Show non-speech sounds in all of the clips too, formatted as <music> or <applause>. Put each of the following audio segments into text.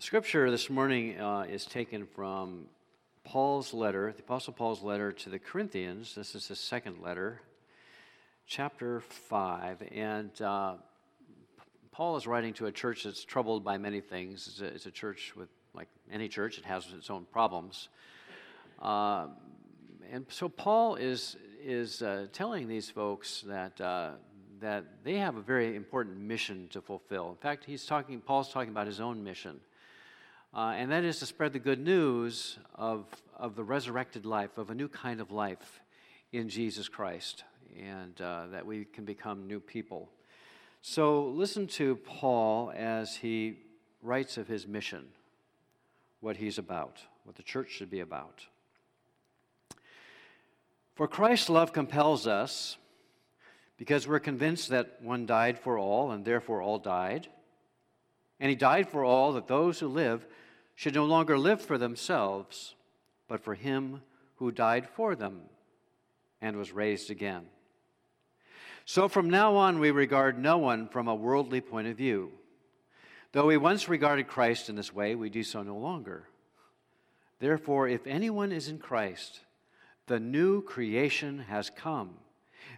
The scripture this morning uh, is taken from Paul's letter, the Apostle Paul's letter to the Corinthians. This is his second letter, chapter 5. And uh, Paul is writing to a church that's troubled by many things. It's a, it's a, church with, like any church, it has its own problems. Uh, and so Paul is, is uh, telling these folks that, uh, that they have a very important mission to fulfill. In fact, he's talking, Paul's talking about his own mission. Uh, and that is to spread the good news of, of the resurrected life, of a new kind of life in Jesus Christ, and uh, that we can become new people. So listen to Paul as he writes of his mission, what he's about, what the church should be about. For Christ's love compels us because we're convinced that one died for all, and therefore all died. And he died for all that those who live should no longer live for themselves, but for him who died for them and was raised again. So from now on, we regard no one from a worldly point of view. Though we once regarded Christ in this way, we do so no longer. Therefore, if anyone is in Christ, the new creation has come.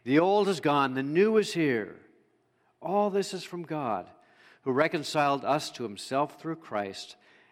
The old is gone, the new is here. All this is from God, who reconciled us to himself through Christ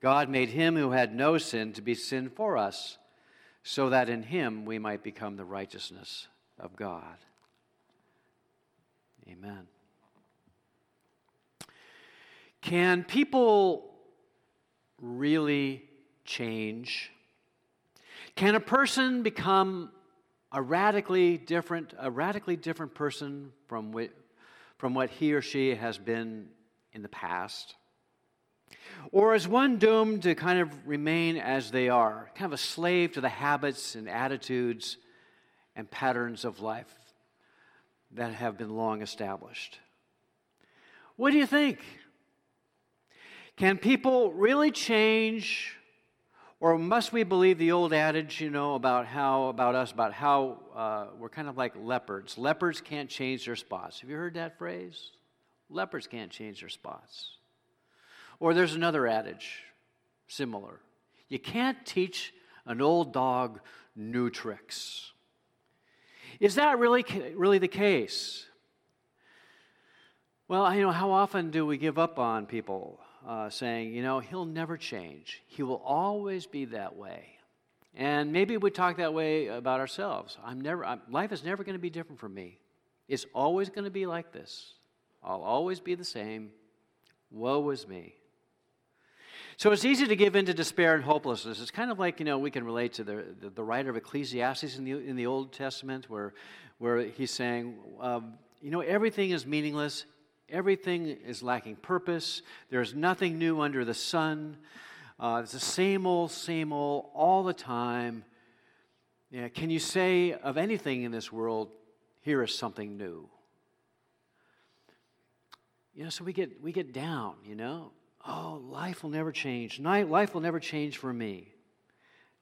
God made him who had no sin to be sin for us, so that in him we might become the righteousness of God. Amen. Can people really change? Can a person become a radically different, a radically different person from what, from what he or she has been in the past? Or is one doomed to kind of remain as they are, kind of a slave to the habits and attitudes and patterns of life that have been long established? What do you think? Can people really change? Or must we believe the old adage, you know, about how, about us, about how uh, we're kind of like leopards? Leopards can't change their spots. Have you heard that phrase? Leopards can't change their spots. Or there's another adage, similar. You can't teach an old dog new tricks. Is that really, really the case? Well, you know, how often do we give up on people uh, saying, you know, he'll never change. He will always be that way. And maybe we talk that way about ourselves. I'm never, I'm, life is never going to be different for me. It's always going to be like this. I'll always be the same. Woe is me. So it's easy to give in to despair and hopelessness. It's kind of like, you know, we can relate to the, the, the writer of Ecclesiastes in the, in the Old Testament where, where he's saying, um, you know, everything is meaningless, everything is lacking purpose, there's nothing new under the sun. Uh, it's the same old, same old all the time. Yeah, can you say of anything in this world, here is something new? You know, so we get, we get down, you know oh, life will never change. Life will never change for me.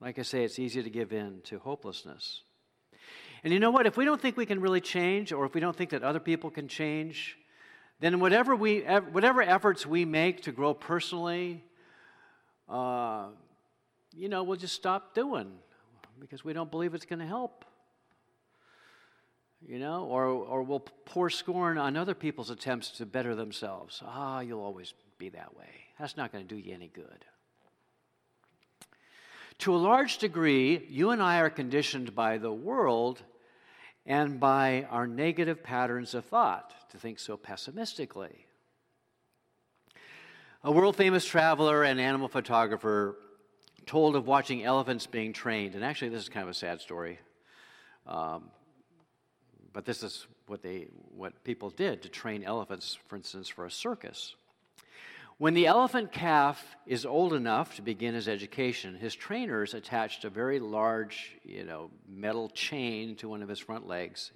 Like I say, it's easy to give in to hopelessness. And you know what? If we don't think we can really change, or if we don't think that other people can change, then whatever, we, whatever efforts we make to grow personally, uh, you know, we'll just stop doing because we don't believe it's going to help. You know, or, or we'll pour scorn on other people's attempts to better themselves. Ah, you'll always be that way. That's not going to do you any good. To a large degree, you and I are conditioned by the world and by our negative patterns of thought to think so pessimistically. A world famous traveler and animal photographer told of watching elephants being trained, and actually, this is kind of a sad story. Um, but this is what they what people did to train elephants, for instance, for a circus. When the elephant calf is old enough to begin his education, his trainers attached a very large, you know, metal chain to one of his front legs,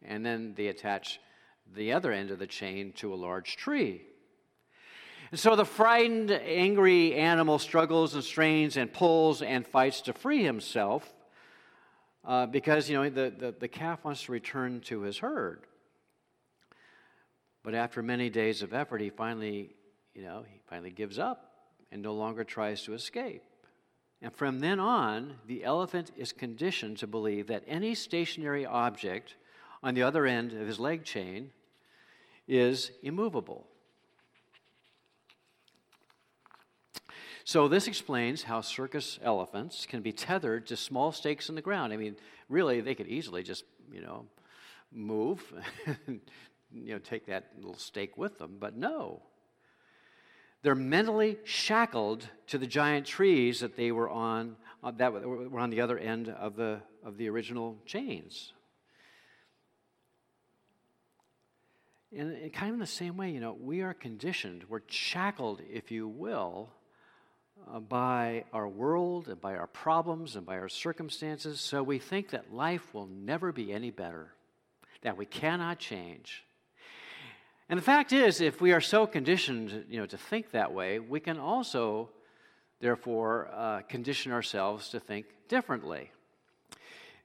and then they attach the other end of the chain to a large tree. And so the frightened, angry animal struggles and strains and pulls and fights to free himself uh, because, you know, the, the, the calf wants to return to his herd. But after many days of effort, he finally, you know, he finally gives up and no longer tries to escape. And from then on, the elephant is conditioned to believe that any stationary object on the other end of his leg chain is immovable. So, this explains how circus elephants can be tethered to small stakes in the ground. I mean, really, they could easily just, you know, move, <laughs> you know, take that little stake with them, but no. They're mentally shackled to the giant trees that they were on, uh, that were on the other end of the, of the original chains. And kind of in the same way, you know, we are conditioned, we're shackled, if you will, uh, by our world and by our problems and by our circumstances, so we think that life will never be any better, that we cannot change. And the fact is, if we are so conditioned you know, to think that way, we can also, therefore, uh, condition ourselves to think differently.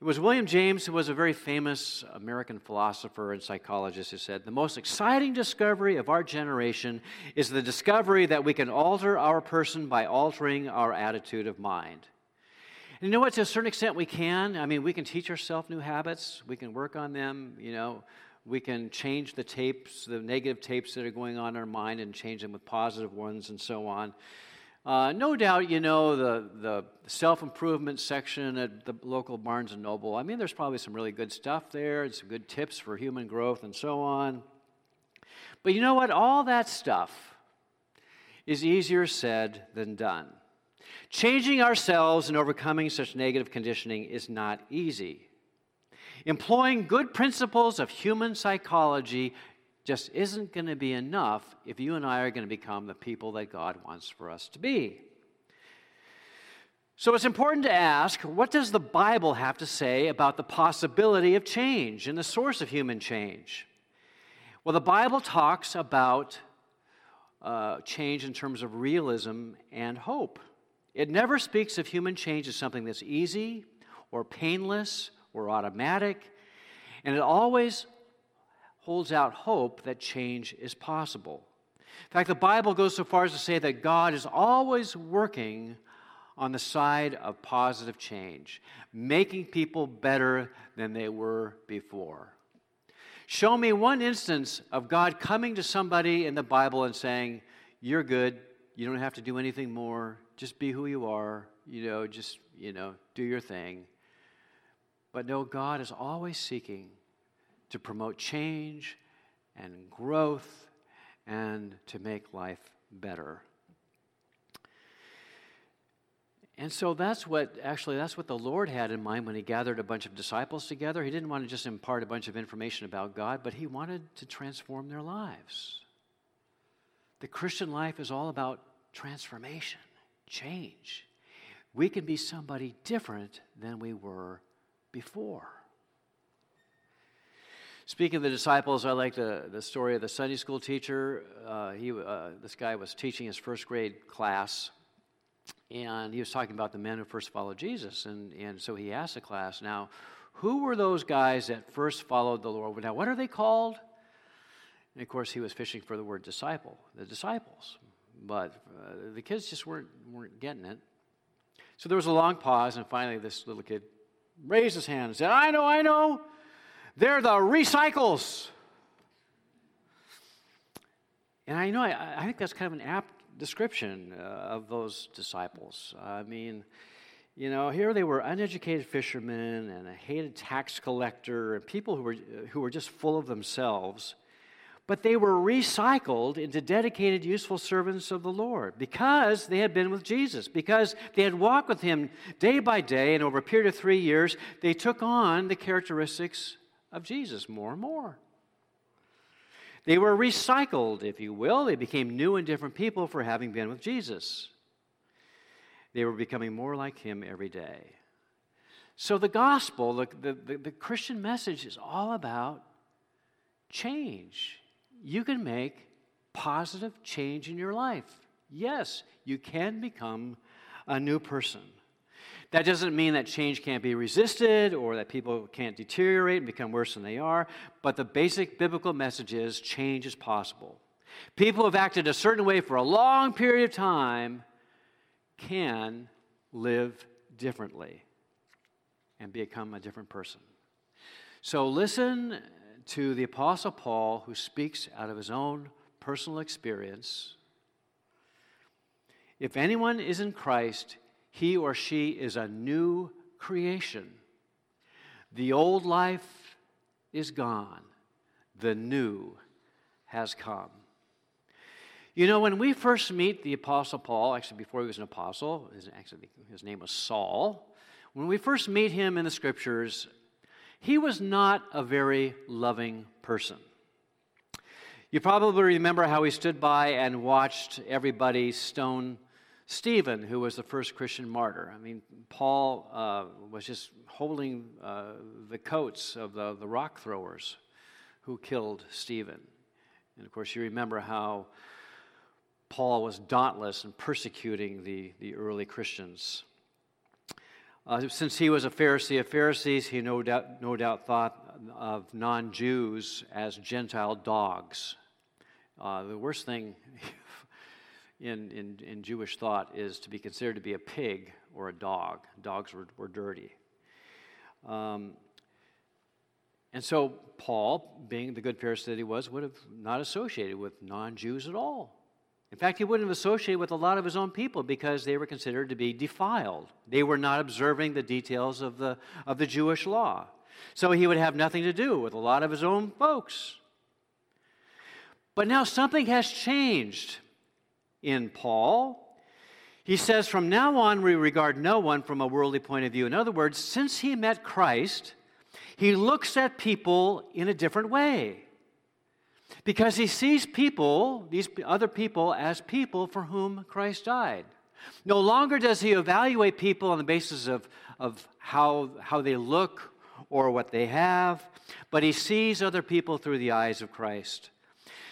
It was William James, who was a very famous American philosopher and psychologist, who said, The most exciting discovery of our generation is the discovery that we can alter our person by altering our attitude of mind. And you know what? To a certain extent, we can. I mean, we can teach ourselves new habits, we can work on them, you know. We can change the tapes, the negative tapes that are going on in our mind, and change them with positive ones and so on. Uh, no doubt, you know, the, the self improvement section at the local Barnes and Noble. I mean, there's probably some really good stuff there and some good tips for human growth and so on. But you know what? All that stuff is easier said than done. Changing ourselves and overcoming such negative conditioning is not easy. Employing good principles of human psychology just isn't going to be enough if you and I are going to become the people that God wants for us to be. So it's important to ask what does the Bible have to say about the possibility of change and the source of human change? Well, the Bible talks about uh, change in terms of realism and hope. It never speaks of human change as something that's easy or painless or automatic, and it always holds out hope that change is possible. In fact, the Bible goes so far as to say that God is always working on the side of positive change, making people better than they were before. Show me one instance of God coming to somebody in the Bible and saying, You're good, you don't have to do anything more, just be who you are, you know, just, you know, do your thing. But no, God is always seeking to promote change and growth and to make life better. And so that's what actually that's what the Lord had in mind when he gathered a bunch of disciples together. He didn't want to just impart a bunch of information about God, but he wanted to transform their lives. The Christian life is all about transformation, change. We can be somebody different than we were before. Speaking of the disciples, I like the, the story of the Sunday school teacher. Uh, he, uh, this guy was teaching his first grade class, and he was talking about the men who first followed Jesus. And, and so he asked the class, Now, who were those guys that first followed the Lord? Now, what are they called? And of course, he was fishing for the word disciple, the disciples. But uh, the kids just weren't, weren't getting it. So there was a long pause, and finally, this little kid raised his hand and said, I know, I know. They're the recycles. And I know, I, I think that's kind of an apt description uh, of those disciples. I mean, you know, here they were uneducated fishermen and a hated tax collector and people who were, who were just full of themselves. But they were recycled into dedicated, useful servants of the Lord because they had been with Jesus, because they had walked with him day by day, and over a period of three years, they took on the characteristics of Jesus more and more. They were recycled, if you will. They became new and different people for having been with Jesus. They were becoming more like him every day. So the gospel, the, the, the, Christian message is all about change. You can make positive change in your life. Yes, you can become a new person. That doesn't mean that change can't be resisted or that people can't deteriorate and become worse than they are, but the basic biblical message is change is possible. People who have acted a certain way for a long period of time can live differently and become a different person. So listen to the Apostle Paul, who speaks out of his own personal experience. If anyone is in Christ, he or she is a new creation. The old life is gone, the new has come. You know, when we first meet the Apostle Paul, actually, before he was an apostle, his, actually, his name was Saul. When we first meet him in the scriptures, he was not a very loving person. You probably remember how he stood by and watched everybody stone Stephen, who was the first Christian martyr. I mean, Paul uh, was just holding uh, the coats of the, the rock throwers who killed Stephen. And of course, you remember how Paul was dauntless in persecuting the, the early Christians. Uh, since he was a Pharisee of Pharisees, he no doubt, no doubt thought of non Jews as Gentile dogs. Uh, the worst thing <laughs> in, in, in Jewish thought is to be considered to be a pig or a dog. Dogs were, were dirty. Um, and so Paul, being the good Pharisee that he was, would have not associated with non Jews at all. In fact, he wouldn't have associated with a lot of his own people because they were considered to be defiled. They were not observing the details of the, of the Jewish law. So he would have nothing to do with a lot of his own folks. But now something has changed in Paul. He says, From now on, we regard no one from a worldly point of view. In other words, since he met Christ, he looks at people in a different way. Because he sees people, these other people, as people for whom Christ died. No longer does he evaluate people on the basis of, of how, how they look or what they have, but he sees other people through the eyes of Christ.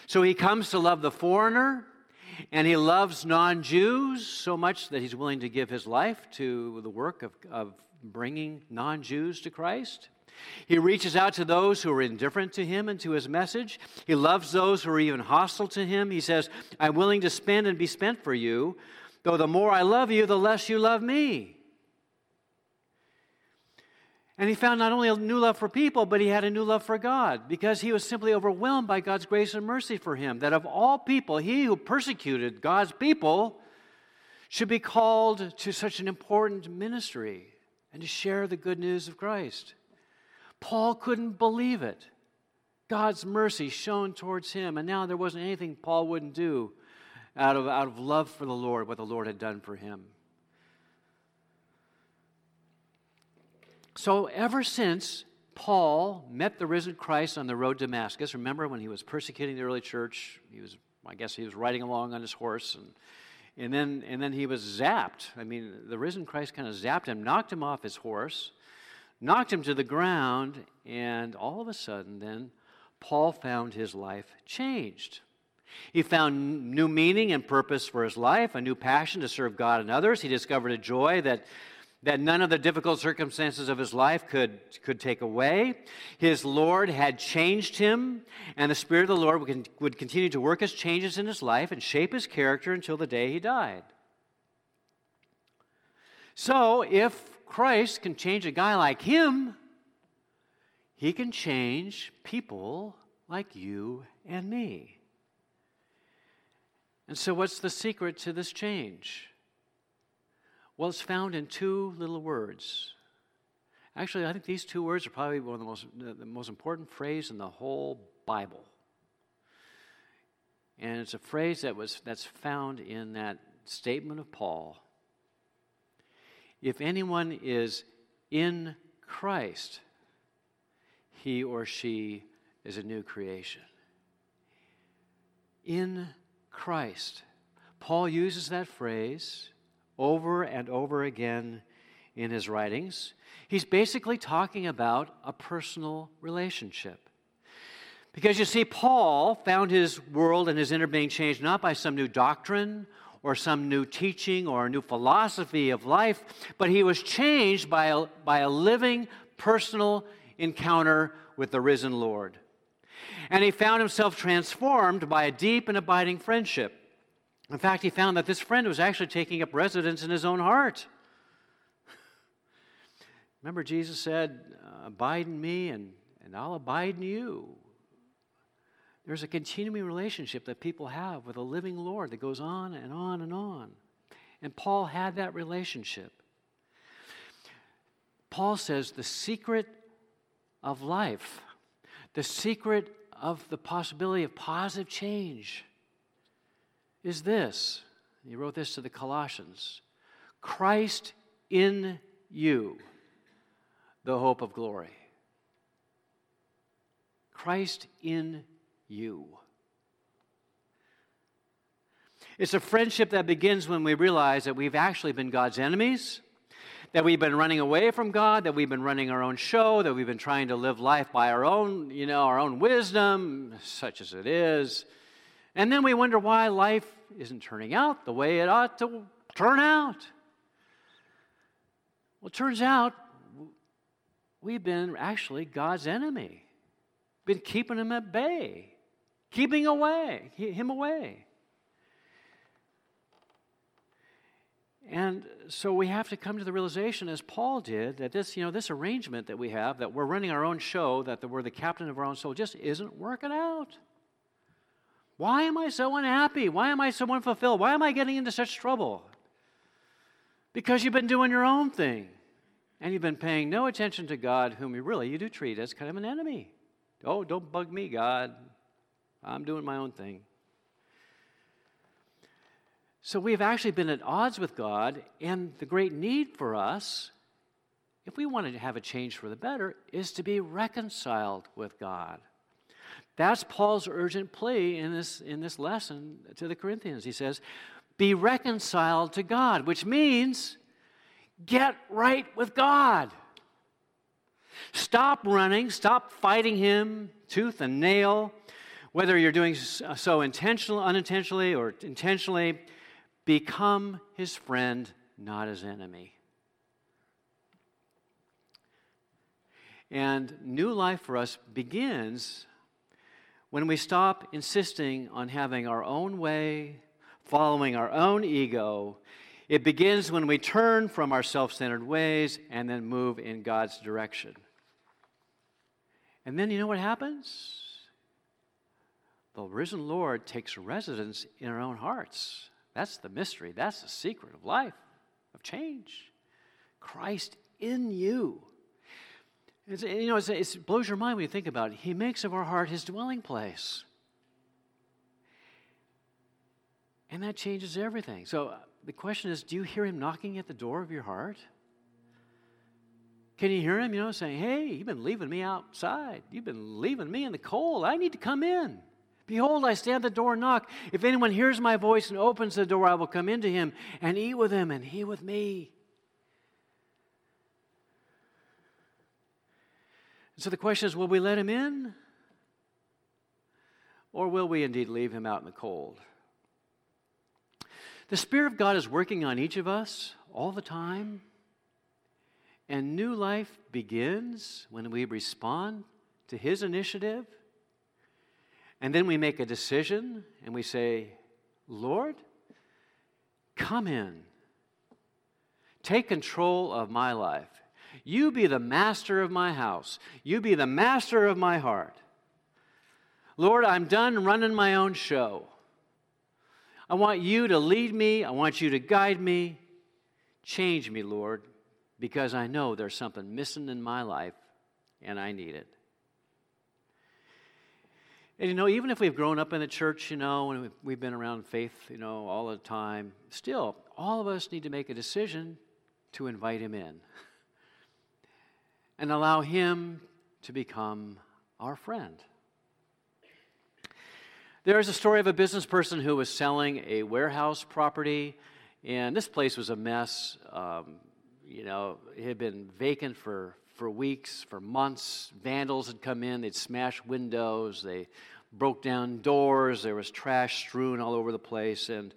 So he comes to love the foreigner and he loves non Jews so much that he's willing to give his life to the work of, of bringing non Jews to Christ. He reaches out to those who are indifferent to him and to his message. He loves those who are even hostile to him. He says, I'm willing to spend and be spent for you, though the more I love you, the less you love me. And he found not only a new love for people, but he had a new love for God because he was simply overwhelmed by God's grace and mercy for him. That of all people, he who persecuted God's people should be called to such an important ministry and to share the good news of Christ. Paul couldn't believe it. God's mercy shown towards him, and now there wasn't anything Paul wouldn't do out of, out of love for the Lord, what the Lord had done for him. So, ever since Paul met the risen Christ on the road to Damascus, remember when he was persecuting the early church, he was, I guess he was riding along on his horse, and, and, then, and then he was zapped. I mean, the risen Christ kind of zapped him, knocked him off his horse, knocked him to the ground, and all of a sudden, then, Paul found his life changed. He found new meaning and purpose for his life, a new passion to serve God and others. He discovered a joy that that none of the difficult circumstances of his life could, could take away. His Lord had changed him, and the Spirit of the Lord would, would continue to work his changes in his life and shape his character until the day he died. So, if Christ can change a guy like him, he can change people like you and me. And so, what's the secret to this change? Well, it's found in two little words. Actually, I think these two words are probably one of the most, the most important phrase in the whole Bible. And it's a phrase that was, that's found in that statement of Paul. If anyone is in Christ, he or she is a new creation. in Christ. Paul uses that phrase over and over again in his writings. He's basically talking about a personal relationship. Because you see, Paul found his world and his inner being changed not by some new doctrine or some new teaching or a new philosophy of life, but he was changed by a, by a living personal encounter with the risen Lord. And he found himself transformed by a deep and abiding friendship. In fact, he found that this friend was actually taking up residence in his own heart. <laughs> Remember, Jesus said, Abide in me, and, and I'll abide in you. There's a continuing relationship that people have with a living Lord that goes on and on and on. And Paul had that relationship. Paul says the secret of life, the secret of the possibility of positive change is this. He wrote this to the Colossians Christ in you, the hope of glory. Christ in you. It's a friendship that begins when we realize that we've actually been God's enemies, that we've been running away from God, that we've been running our own show, that we've been trying to live life by our own, you know, our own wisdom, such as it is. And then we wonder why life isn't turning out the way it ought to turn out. Well, it turns out we've been actually God's enemy, been keeping him at bay keeping away, him away. And so we have to come to the realization, as Paul did, that this, you know, this arrangement that we have, that we're running our own show, that we're the captain of our own soul, just isn't working out. Why am I so unhappy? Why am I so unfulfilled? Why am I getting into such trouble? Because you've been doing your own thing. And you've been paying no attention to God, whom you really you do treat as kind of an enemy. Oh, don't bug me, God. I'm doing my own thing. So we've actually been at odds with God, and the great need for us, if we wanted to have a change for the better, is to be reconciled with God. That's Paul's urgent plea in this, in this lesson to the Corinthians. He says, Be reconciled to God, which means get right with God. Stop running, stop fighting Him tooth and nail. Whether you're doing uh, so intentionally, unintentionally, or intentionally, become his friend, not his enemy. And new life for us begins when we stop insisting on having our own way, following our own ego. It begins when we turn from our self centered ways and then move in God's direction. And then you know what happens? The risen Lord takes residence in our own hearts. That's the mystery. That's the secret of life, of change. Christ in you. It's, you know, it blows your mind when you think about it. He makes of our heart his dwelling place. And that changes everything. So uh, the question is do you hear him knocking at the door of your heart? Can you hear him, you know, saying, Hey, you've been leaving me outside. You've been leaving me in the cold. I need to come in. Behold, I stand at the door and knock. If anyone hears my voice and opens the door, I will come into him and eat with him and he with me. so the question is will we let him in? Or will we indeed leave him out in the cold? The Spirit of God is working on each of us all the time. And new life begins when we respond to His initiative and then we make a decision and we say, Lord, come in. Take control of my life. You be the master of my house. You be the master of my heart. Lord, I'm done running my own show. I want you to lead me. I want you to guide me. Change me, Lord, because I know there's something missing in my life and I need it. And you know, even if we've grown up in the church, you know, and we've been around faith, you know, all the time, still, all of us need to make a decision to invite him in <laughs> and allow him to become our friend. There's a story of a business person who was selling a warehouse property, and this place was a mess. Um, you know, it had been vacant for, for weeks, for months. Vandals had come in, they'd smashed windows, they broke down doors, there was trash strewn all over the place. And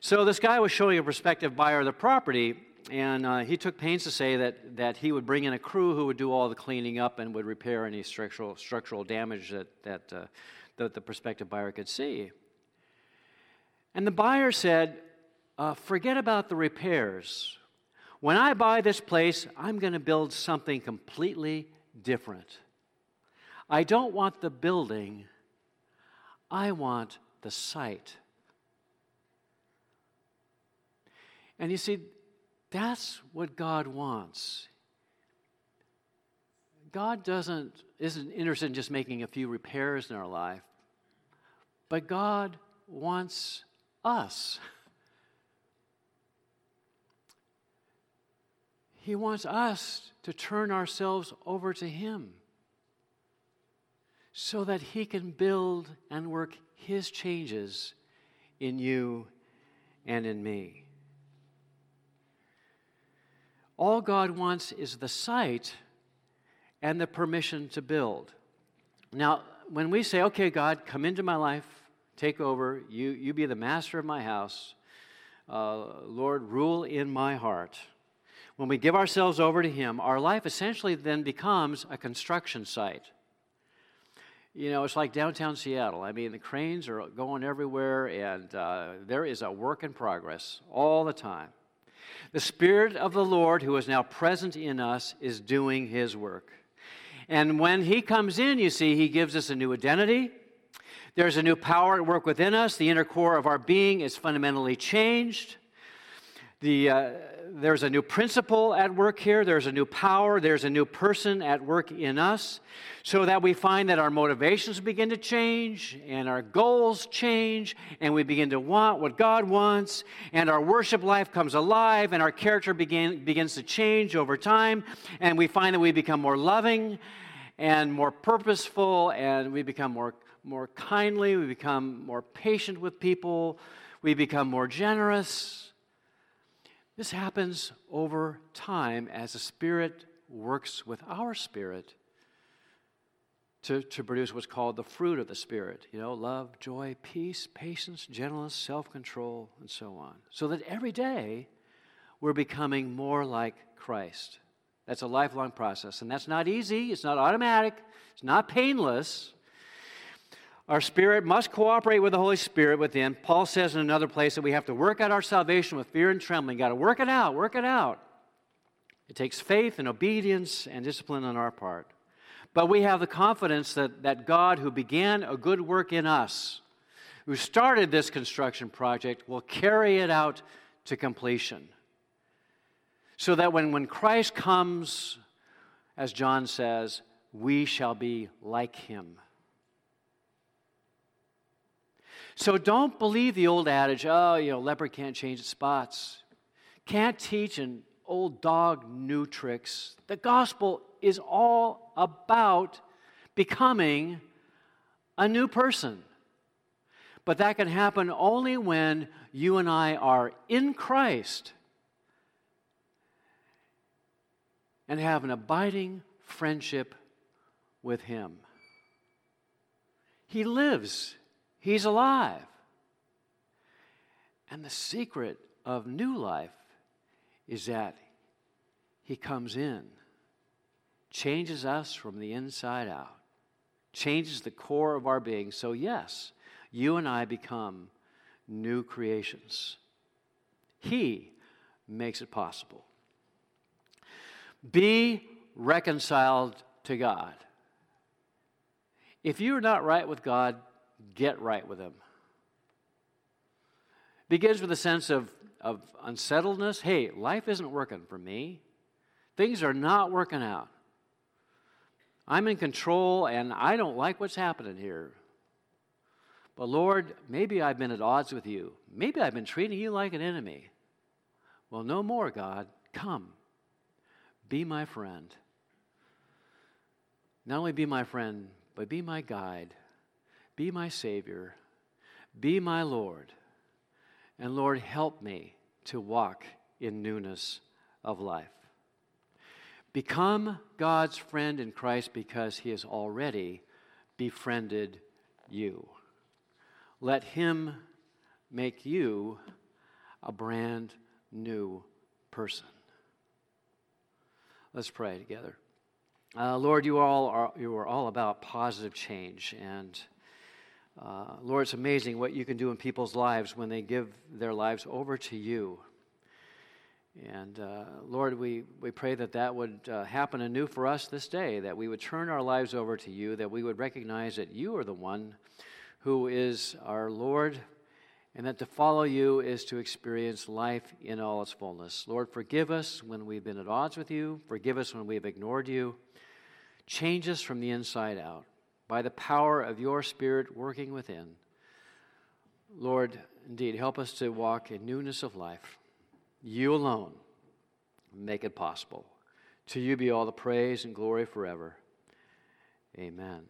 so this guy was showing a prospective buyer the property, and uh, he took pains to say that, that he would bring in a crew who would do all the cleaning up and would repair any structural, structural damage that, that, uh, that the prospective buyer could see. And the buyer said, uh, Forget about the repairs. When I buy this place, I'm going to build something completely different. I don't want the building, I want the site. And you see, that's what God wants. God doesn't isn't interested in just making a few repairs in our life, but God wants us. <laughs> He wants us to turn ourselves over to Him so that He can build and work His changes in you and in me. All God wants is the site and the permission to build. Now, when we say, okay, God, come into my life, take over, you, you be the master of my house, uh, Lord, rule in my heart. When we give ourselves over to Him, our life essentially then becomes a construction site. You know, it's like downtown Seattle. I mean, the cranes are going everywhere, and uh, there is a work in progress all the time. The Spirit of the Lord, who is now present in us, is doing His work. And when He comes in, you see, He gives us a new identity. There's a new power at work within us. The inner core of our being is fundamentally changed. The, uh, there's a new principle at work here. There's a new power. There's a new person at work in us. So that we find that our motivations begin to change and our goals change and we begin to want what God wants and our worship life comes alive and our character begin, begins to change over time and we find that we become more loving and more purposeful and we become more, more kindly. We become more patient with people. We become more generous this happens over time as the Spirit works with our spirit to, to produce what's called the fruit of the Spirit. You know, love, joy, peace, patience, gentleness, self control, and so on. So that every day we're becoming more like Christ. That's a lifelong process. And that's not easy, it's not automatic, it's not painless. Our spirit must cooperate with the Holy Spirit within. Paul says in another place that we have to work out our salvation with fear and trembling. Got to work it out, work it out. It takes faith and obedience and discipline on our part. But we have the confidence that, that God, who began a good work in us, who started this construction project, will carry it out to completion. So that when, when Christ comes, as John says, we shall be like him So don't believe the old adage, oh, you know, leopard can't change its spots. Can't teach an old dog new tricks. The gospel is all about becoming a new person. But that can happen only when you and I are in Christ and have an abiding friendship with Him. He lives He's alive. And the secret of new life is that He comes in, changes us from the inside out, changes the core of our being. So, yes, you and I become new creations. He makes it possible. Be reconciled to God. If you're not right with God, get right with Him. Begins with a sense of, of unsettledness. Hey, life isn't working for me. Things are not working out. I'm in control and I don't like what's happening here. But Lord, maybe I've been at odds with you. Maybe I've been treating you like an enemy. Well, no more, God. Come. Be my friend. Not only be my friend, but be my guide be my Savior. Be my Lord. And Lord, help me to walk in newness of life. Become God's friend in Christ because he has already befriended you. Let him make you a brand new person. Let's pray together. Uh, Lord, you all are you are all about positive change, and uh, Lord, it's amazing what you can do in people's lives when they give their lives over to you. And uh, Lord, we, we pray that that would uh, happen anew for us this day, that we would turn our lives over to you, that we would recognize that you are the one who is our Lord, and that to follow you is to experience life in all its fullness. Lord, forgive us when we've been at odds with you, forgive us when we've ignored you. Change us from the inside out by the power of your Spirit working within. Lord, indeed, help us to walk in newness of life. You alone make it possible. To you be all the praise and glory forever. Amen.